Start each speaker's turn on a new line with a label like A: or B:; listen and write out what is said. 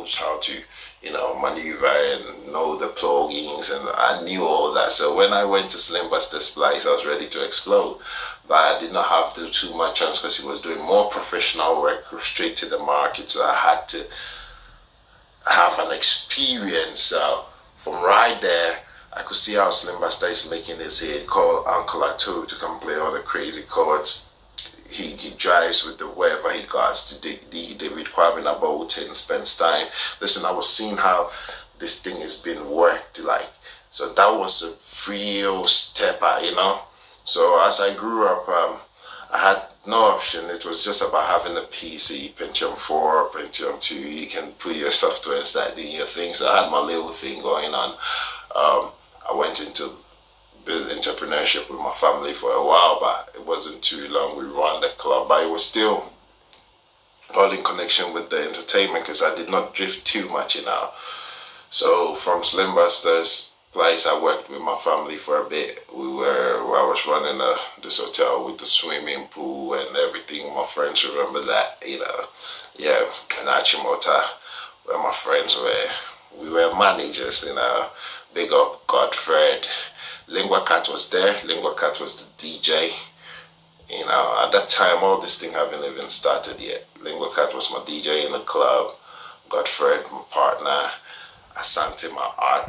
A: knows how to, you know, maneuver and know the plugins, and I knew all that. So when I went to Slim Buster's place, I was ready to explode. But I did not have to too much chance because he was doing more professional work straight to the market. So I had to have an experience. So from right there, I could see how Slim Buster is making his head. Call Uncle Atu to come play all the crazy chords. He, he drives with the wherever he goes to the, the David Kwame about and spends time. Listen, I was seeing how this thing is being worked like. So that was a real stepper, you know. So as I grew up, um, I had no option. It was just about having a PC, Pentium 4, Pentium 2. You can put your software doing your thing. So I had my little thing going on. Um, I went into business entrepreneurship with my family for a while, but it wasn't too long. We ran the club, but it was still all in connection with the entertainment because I did not drift too much, you know. So from Slim Buster's place, I worked with my family for a bit. We were, I was running a, this hotel with the swimming pool and everything. My friends remember that, you know. Yeah, in Achimota, where my friends were. We were managers, you know. Big up Godfred. Lingua Cat was there. Lingua Cat was the DJ. You know, at that time, all this thing haven't even started yet. Lingua Cat was my DJ in the club. Godfred, my partner. Asante, my artist.